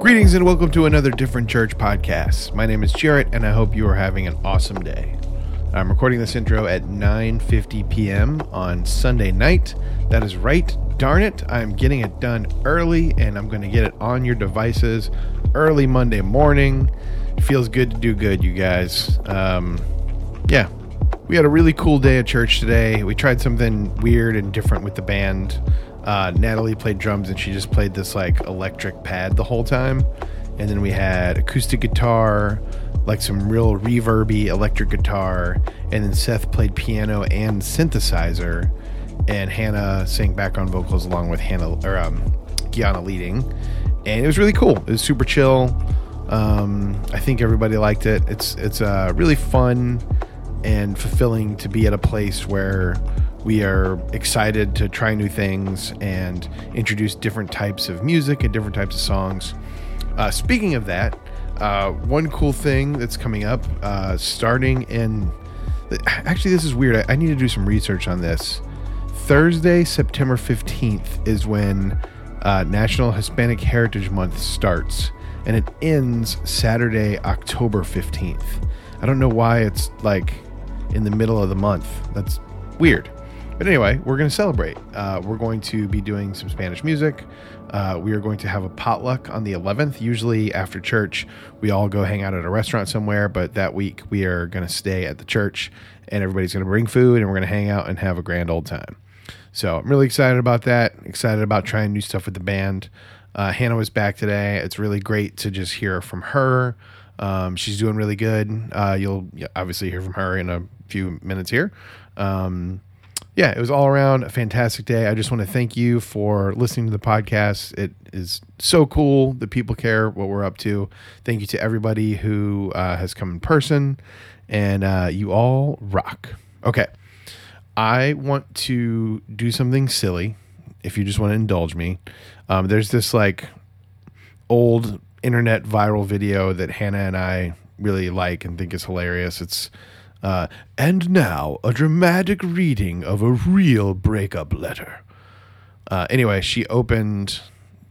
Greetings and welcome to another Different Church podcast. My name is Jarrett and I hope you are having an awesome day. I'm recording this intro at 9:50 p.m. on Sunday night. That is right. Darn it, I'm getting it done early and I'm going to get it on your devices early Monday morning. Feels good to do good, you guys. Um, yeah, we had a really cool day at church today. We tried something weird and different with the band. Uh, Natalie played drums and she just played this like electric pad the whole time. And then we had acoustic guitar, like some real reverby electric guitar. And then Seth played piano and synthesizer. And Hannah sang background vocals along with Hannah or um, Gianna leading. And it was really cool. It was super chill. Um, I think everybody liked it. It's it's uh, really fun and fulfilling to be at a place where we are excited to try new things and introduce different types of music and different types of songs. Uh, speaking of that, uh, one cool thing that's coming up, uh, starting in actually, this is weird. I, I, need to do some research on this. Thursday, September 15th, is when uh, National Hispanic Heritage Month starts, and it ends Saturday, October 15th. I don't know why it's like in the middle of the month. That's weird. But anyway, we're going to celebrate. Uh, we're going to be doing some Spanish music. Uh, we are going to have a potluck on the 11th. Usually after church, we all go hang out at a restaurant somewhere, but that week we are going to stay at the church and everybody's going to bring food and we're going to hang out and have a grand old time. So I'm really excited about that. Excited about trying new stuff with the band. Uh, Hannah was back today. It's really great to just hear from her. Um, she's doing really good. Uh, you'll obviously hear from her in a few minutes here. Um, yeah, it was all around a fantastic day. I just want to thank you for listening to the podcast. It is so cool that people care what we're up to. Thank you to everybody who uh, has come in person, and uh, you all rock. Okay, I want to do something silly. If you just want to indulge me, um, there's this like old internet viral video that Hannah and I really like and think is hilarious. It's uh, and now, a dramatic reading of a real breakup letter. Uh, anyway, she opened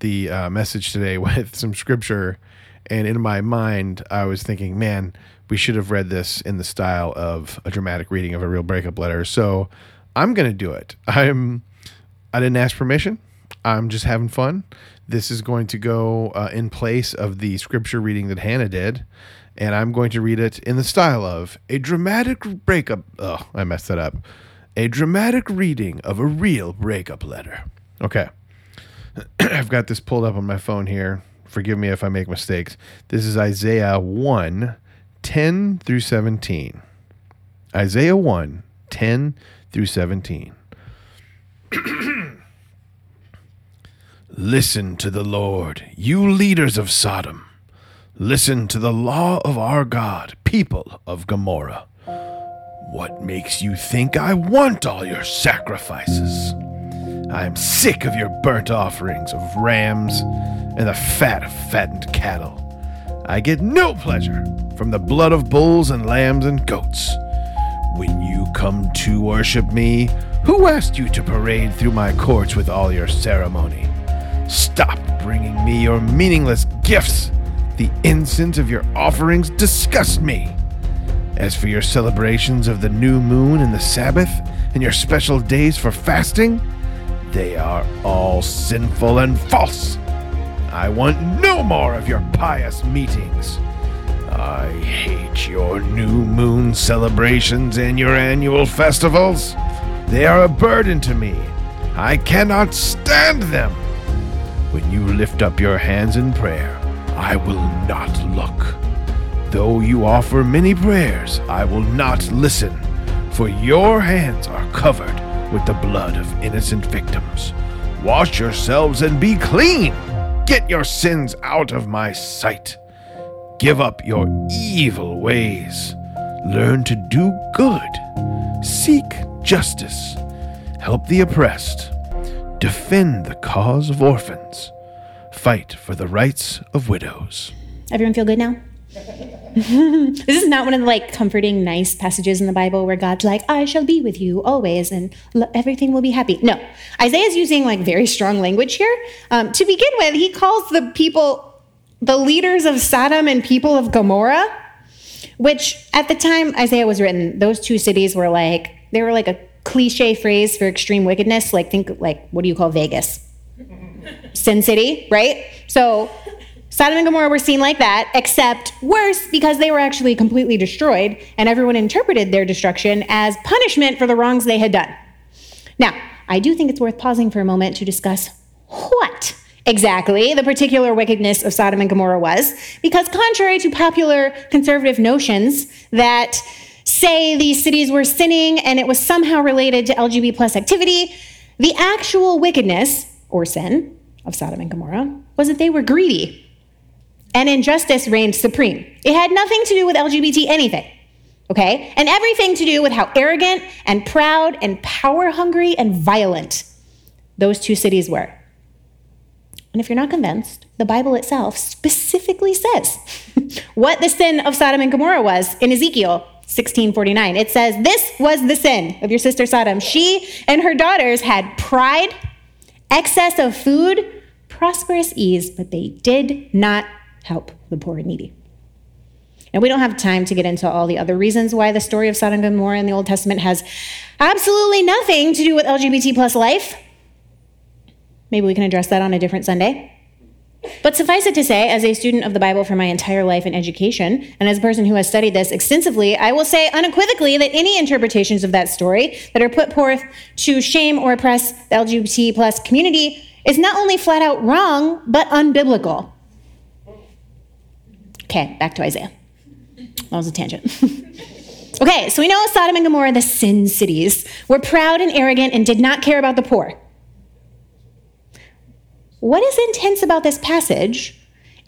the uh, message today with some scripture, and in my mind, I was thinking, man, we should have read this in the style of a dramatic reading of a real breakup letter. So I'm going to do it. I'm. I didn't ask permission. I'm just having fun. This is going to go uh, in place of the scripture reading that Hannah did and I'm going to read it in the style of a dramatic breakup. Oh, I messed that up. A dramatic reading of a real breakup letter. Okay. I've got this pulled up on my phone here. Forgive me if I make mistakes. This is Isaiah 1 10 through 17. Isaiah 1 10 through 17. Listen to the Lord, you leaders of Sodom. Listen to the law of our God, people of Gomorrah. What makes you think I want all your sacrifices? I am sick of your burnt offerings of rams and the fat of fattened cattle. I get no pleasure from the blood of bulls and lambs and goats. When you come to worship me, who asked you to parade through my courts with all your ceremony? Stop bringing me your meaningless gifts the incense of your offerings disgust me. As for your celebrations of the new moon and the Sabbath, and your special days for fasting, they are all sinful and false. I want no more of your pious meetings. I hate your new moon celebrations and your annual festivals. They are a burden to me. I cannot stand them. When you lift up your hands in prayer, I will not look. Though you offer many prayers, I will not listen, for your hands are covered with the blood of innocent victims. Wash yourselves and be clean. Get your sins out of my sight. Give up your evil ways. Learn to do good. Seek justice. Help the oppressed. Defend the cause of orphans fight for the rights of widows. Everyone feel good now? this is not one of the like comforting, nice passages in the Bible where God's like, I shall be with you always and everything will be happy. No, Isaiah's using like very strong language here. Um, to begin with, he calls the people the leaders of Sodom and people of Gomorrah, which at the time Isaiah was written, those two cities were like, they were like a cliche phrase for extreme wickedness. Like, think, like, what do you call Vegas? Sin City, right? So, Sodom and Gomorrah were seen like that, except worse because they were actually completely destroyed, and everyone interpreted their destruction as punishment for the wrongs they had done. Now, I do think it's worth pausing for a moment to discuss what exactly the particular wickedness of Sodom and Gomorrah was, because contrary to popular conservative notions that say these cities were sinning and it was somehow related to LGBT plus activity, the actual wickedness or sin of Sodom and Gomorrah was that they were greedy and injustice reigned supreme. It had nothing to do with LGBT anything. Okay? And everything to do with how arrogant and proud and power hungry and violent those two cities were. And if you're not convinced, the Bible itself specifically says what the sin of Sodom and Gomorrah was in Ezekiel 1649. It says, This was the sin of your sister Sodom. She and her daughters had pride, excess of food, prosperous ease, but they did not help the poor and needy. And we don't have time to get into all the other reasons why the story of Sodom and Gomorrah in the Old Testament has absolutely nothing to do with LGBT plus life. Maybe we can address that on a different Sunday. But suffice it to say, as a student of the Bible for my entire life and education, and as a person who has studied this extensively, I will say unequivocally that any interpretations of that story that are put forth to shame or oppress the LGBT plus community is not only flat out wrong, but unbiblical. Okay, back to Isaiah. That was a tangent. okay, so we know Sodom and Gomorrah, the sin cities, were proud and arrogant and did not care about the poor. What is intense about this passage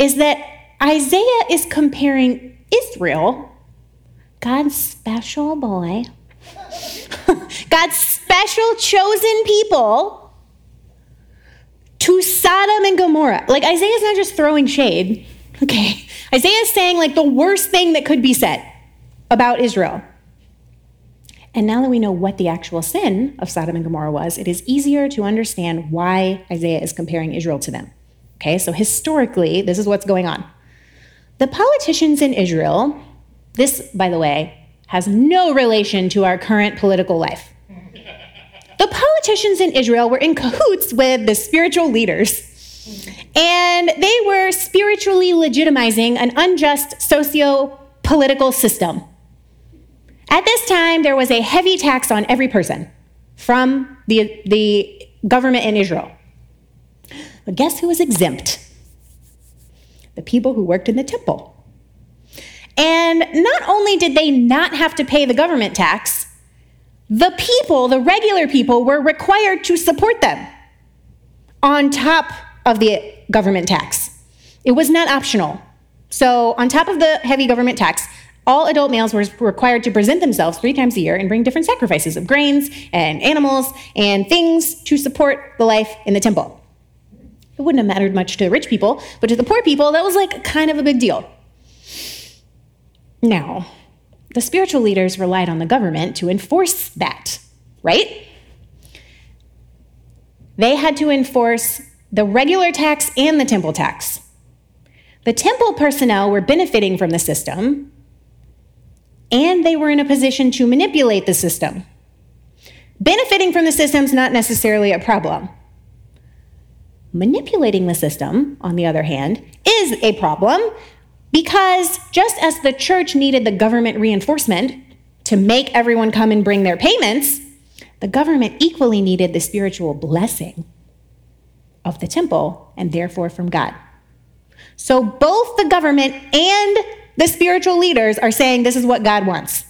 is that Isaiah is comparing Israel, God's special boy, God's special chosen people, to Sodom and Gomorrah. Like Isaiah's not just throwing shade. Okay. Isaiah is saying like the worst thing that could be said about Israel. And now that we know what the actual sin of Sodom and Gomorrah was, it is easier to understand why Isaiah is comparing Israel to them. Okay, so historically, this is what's going on. The politicians in Israel, this, by the way, has no relation to our current political life. The politicians in Israel were in cahoots with the spiritual leaders. And they were spiritually legitimizing an unjust socio political system. At this time, there was a heavy tax on every person from the, the government in Israel. But guess who was exempt? The people who worked in the temple. And not only did they not have to pay the government tax, the people, the regular people, were required to support them on top of the government tax. It was not optional. So, on top of the heavy government tax, all adult males were required to present themselves three times a year and bring different sacrifices of grains and animals and things to support the life in the temple. It wouldn't have mattered much to the rich people, but to the poor people, that was like kind of a big deal. Now, the spiritual leaders relied on the government to enforce that, right? They had to enforce the regular tax and the temple tax. The temple personnel were benefiting from the system, and they were in a position to manipulate the system. Benefiting from the system is not necessarily a problem. Manipulating the system, on the other hand, is a problem because just as the church needed the government reinforcement to make everyone come and bring their payments, the government equally needed the spiritual blessing of the temple and therefore from God. So both the government and the spiritual leaders are saying this is what God wants.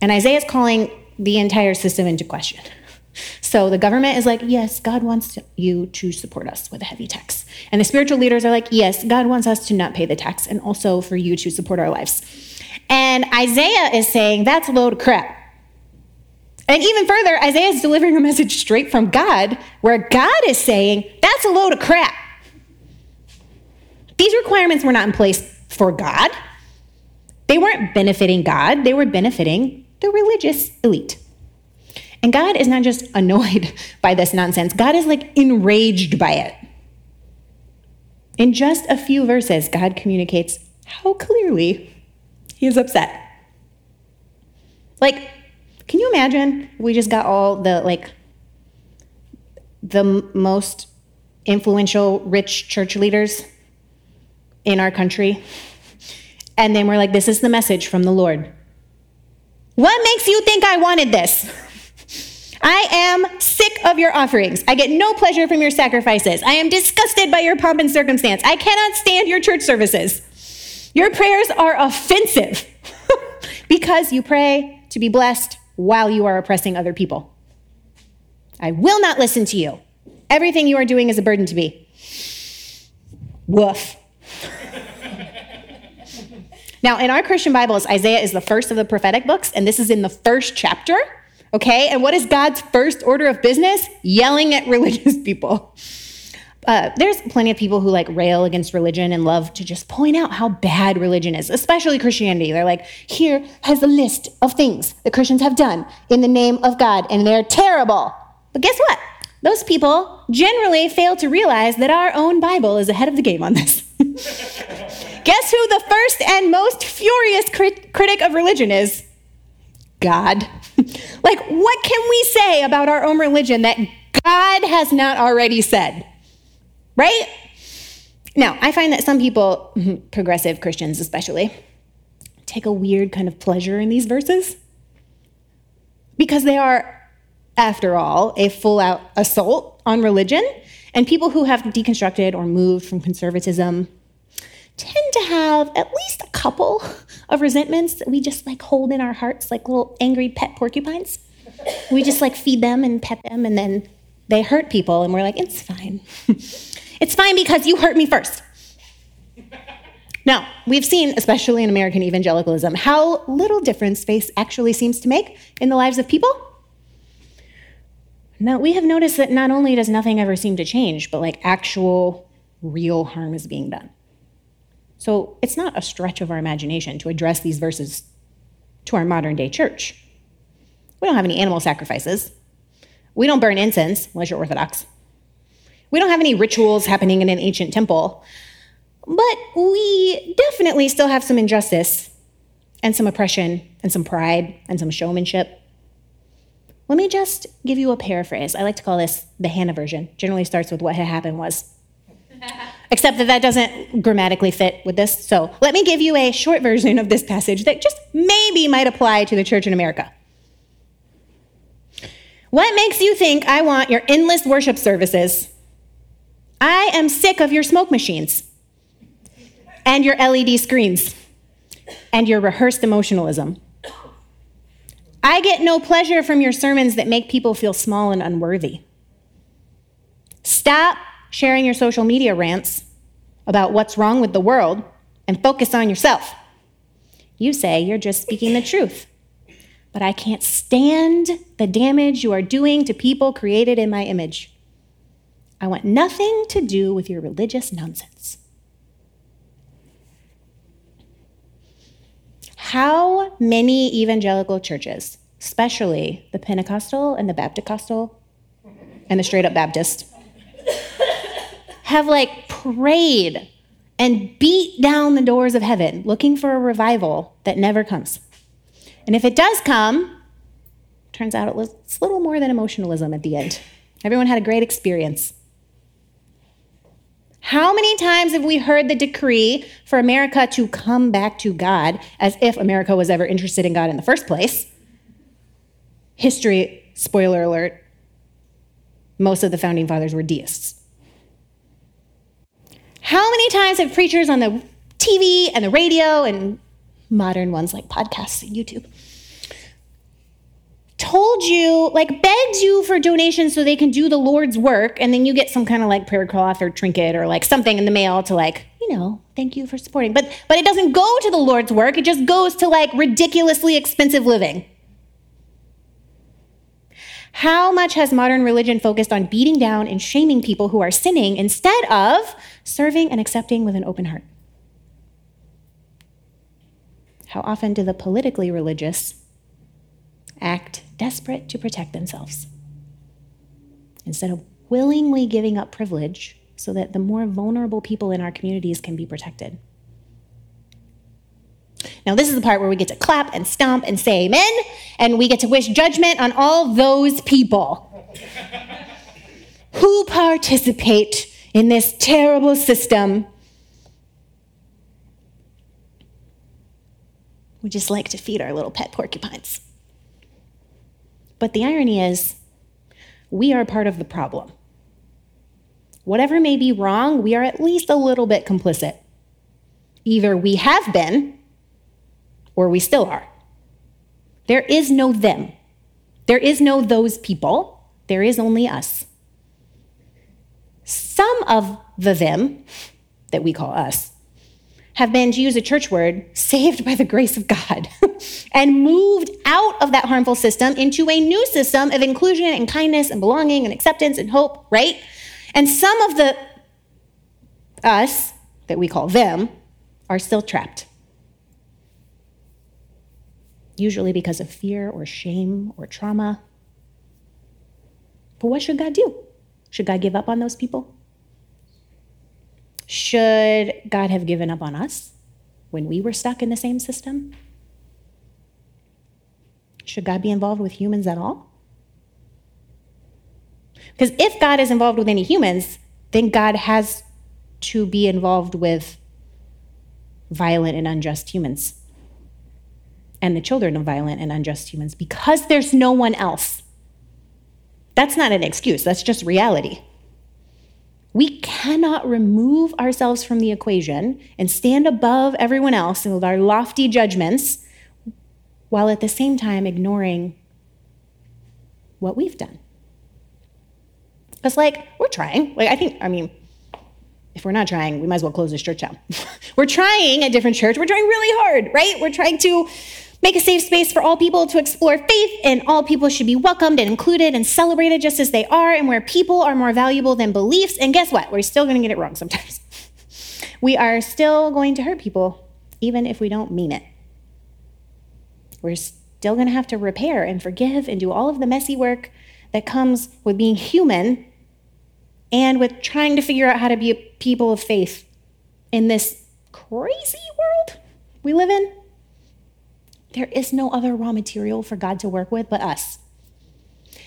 And Isaiah is calling the entire system into question. So the government is like, yes, God wants you to support us with a heavy tax. And the spiritual leaders are like, yes, God wants us to not pay the tax and also for you to support our lives. And Isaiah is saying that's a load of crap. And even further, Isaiah is delivering a message straight from God where God is saying that's a load of crap. These requirements were not in place for God. They weren't benefiting God, they were benefiting the religious elite. And God is not just annoyed by this nonsense, God is like enraged by it. In just a few verses, God communicates how clearly he is upset. Like, can you imagine we just got all the like the most influential rich church leaders in our country and then we're like this is the message from the Lord. What makes you think I wanted this? I am sick of your offerings. I get no pleasure from your sacrifices. I am disgusted by your pomp and circumstance. I cannot stand your church services. Your prayers are offensive because you pray to be blessed while you are oppressing other people. I will not listen to you. Everything you are doing is a burden to me. Woof. now, in our Christian Bibles, Isaiah is the first of the prophetic books, and this is in the first chapter. Okay, and what is God's first order of business? Yelling at religious people. Uh, there's plenty of people who like rail against religion and love to just point out how bad religion is, especially Christianity. They're like, here has a list of things that Christians have done in the name of God, and they're terrible. But guess what? Those people generally fail to realize that our own Bible is ahead of the game on this. guess who the first and most furious crit- critic of religion is? God. like, what can we say about our own religion that God has not already said? Right? Now, I find that some people, progressive Christians especially, take a weird kind of pleasure in these verses because they are, after all, a full out assault on religion. And people who have deconstructed or moved from conservatism tend to have at least a couple of resentments that we just like hold in our hearts like little angry pet porcupines. We just like feed them and pet them, and then they hurt people, and we're like, it's fine. It's fine because you hurt me first. Now, we've seen, especially in American evangelicalism, how little difference faith actually seems to make in the lives of people. Now, we have noticed that not only does nothing ever seem to change, but like actual, real harm is being done. So it's not a stretch of our imagination to address these verses to our modern day church. We don't have any animal sacrifices. We don't burn incense unless you're Orthodox. We don't have any rituals happening in an ancient temple, but we definitely still have some injustice and some oppression and some pride and some showmanship. Let me just give you a paraphrase. I like to call this the Hannah version. Generally starts with what had happened was. Except that that doesn't grammatically fit with this. So let me give you a short version of this passage that just maybe might apply to the church in America. What makes you think I want your endless worship services I am sick of your smoke machines and your LED screens and your rehearsed emotionalism. I get no pleasure from your sermons that make people feel small and unworthy. Stop sharing your social media rants about what's wrong with the world and focus on yourself. You say you're just speaking the truth, but I can't stand the damage you are doing to people created in my image. I want nothing to do with your religious nonsense. How many evangelical churches, especially the Pentecostal and the Baptist and the straight up Baptist, have like prayed and beat down the doors of heaven looking for a revival that never comes? And if it does come, turns out it's a little more than emotionalism at the end. Everyone had a great experience. How many times have we heard the decree for America to come back to God as if America was ever interested in God in the first place? History, spoiler alert, most of the founding fathers were deists. How many times have preachers on the TV and the radio and modern ones like podcasts and YouTube told you, like begged you for donations so they can do the Lord's work, and then you get some kind of like prayer cloth or trinket or like something in the mail to like, you know, thank you for supporting. But but it doesn't go to the Lord's work, it just goes to like ridiculously expensive living. How much has modern religion focused on beating down and shaming people who are sinning instead of serving and accepting with an open heart? How often do the politically religious act desperate to protect themselves. Instead of willingly giving up privilege so that the more vulnerable people in our communities can be protected. Now, this is the part where we get to clap and stomp and say amen, and we get to wish judgment on all those people who participate in this terrible system. We just like to feed our little pet porcupines. But the irony is, we are part of the problem. Whatever may be wrong, we are at least a little bit complicit. Either we have been, or we still are. There is no them. There is no those people. There is only us. Some of the them that we call us have been, to use a church word, saved by the grace of God and moved out of that harmful system into a new system of inclusion and kindness and belonging and acceptance and hope, right? And some of the us that we call them are still trapped usually because of fear or shame or trauma. But what should God do? Should God give up on those people? Should God have given up on us when we were stuck in the same system? Should God be involved with humans at all? Because if God is involved with any humans, then God has to be involved with violent and unjust humans and the children of violent and unjust humans because there's no one else. That's not an excuse, that's just reality. We cannot remove ourselves from the equation and stand above everyone else with our lofty judgments while at the same time ignoring what we've done. Because, like, we're trying. Like, I think, I mean, if we're not trying, we might as well close this church down. we're trying a different church. We're trying really hard, right? We're trying to Make a safe space for all people to explore faith, and all people should be welcomed and included and celebrated just as they are, and where people are more valuable than beliefs. And guess what? We're still going to get it wrong sometimes. we are still going to hurt people, even if we don't mean it. We're still going to have to repair and forgive and do all of the messy work that comes with being human and with trying to figure out how to be a people of faith in this crazy world we live in. There is no other raw material for God to work with but us.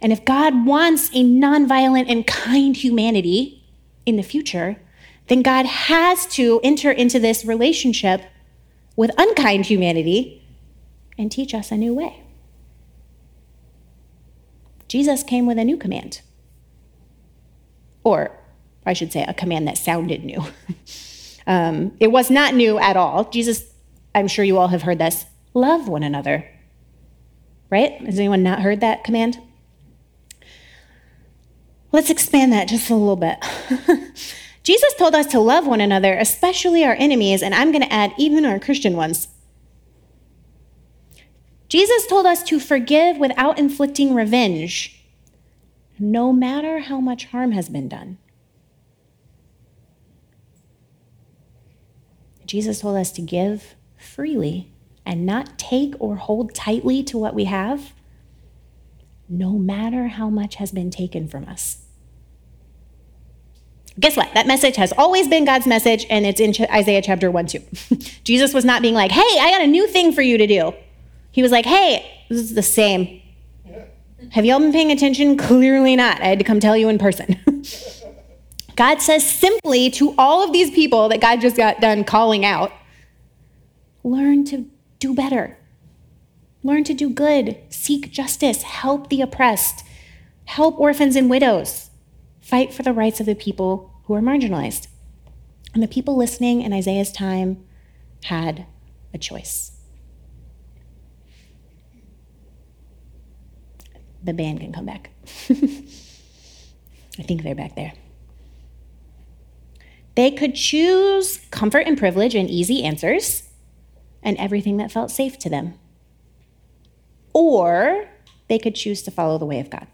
And if God wants a nonviolent and kind humanity in the future, then God has to enter into this relationship with unkind humanity and teach us a new way. Jesus came with a new command. Or, I should say, a command that sounded new. um, it was not new at all. Jesus, I'm sure you all have heard this, love one another. Right? Has anyone not heard that command? Let's expand that just a little bit. Jesus told us to love one another, especially our enemies, and I'm going to add even our Christian ones. Jesus told us to forgive without inflicting revenge, no matter how much harm has been done. Jesus told us to give freely and not take or hold tightly to what we have, no matter how much has been taken from us. Guess what? That message has always been God's message, and it's in Isaiah chapter 1 2. Jesus was not being like, hey, I got a new thing for you to do. He was like, hey, this is the same. Have y'all been paying attention? Clearly not. I had to come tell you in person. God says simply to all of these people that God just got done calling out learn to do better. Learn to do good, seek justice, help the oppressed, help orphans and widows, fight for the rights of the people who are marginalized. And the people listening in Isaiah's time had a choice. The band can come back. I think they're back there. They could choose comfort and privilege and easy answers and everything that felt safe to them. Or they could choose to follow the way of God.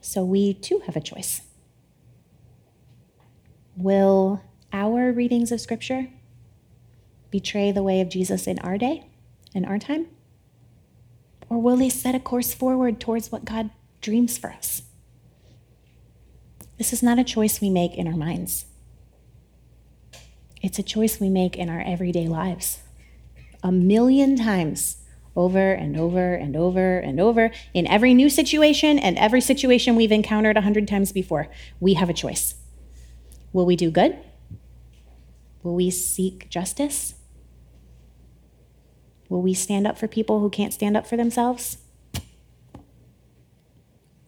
So we too have a choice. Will our readings of Scripture betray the way of Jesus in our day, in our time? Or will they set a course forward towards what God dreams for us? This is not a choice we make in our minds. It's a choice we make in our everyday lives. A million times over and over and over and over in every new situation and every situation we've encountered a hundred times before, we have a choice. Will we do good? Will we seek justice? Will we stand up for people who can't stand up for themselves?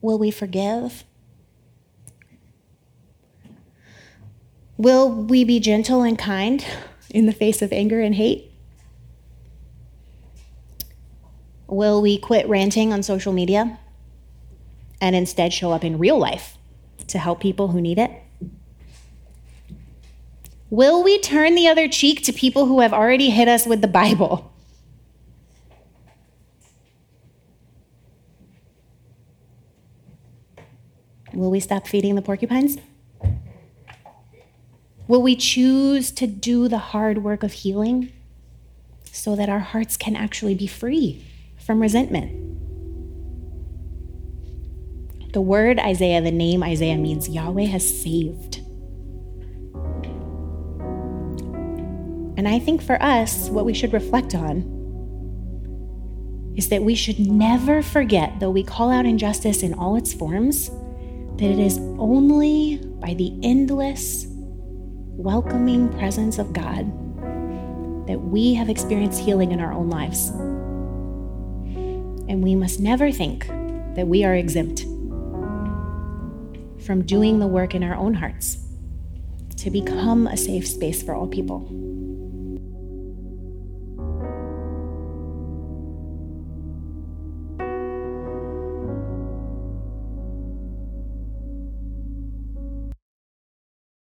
Will we forgive? Will we be gentle and kind in the face of anger and hate? Will we quit ranting on social media and instead show up in real life to help people who need it? Will we turn the other cheek to people who have already hit us with the Bible? Will we stop feeding the porcupines? Will we choose to do the hard work of healing so that our hearts can actually be free from resentment? The word Isaiah, the name Isaiah means Yahweh has saved. And I think for us, what we should reflect on is that we should never forget, though we call out injustice in all its forms, that it is only by the endless, welcoming presence of God that we have experienced healing in our own lives. And we must never think that we are exempt from doing the work in our own hearts to become a safe space for all people.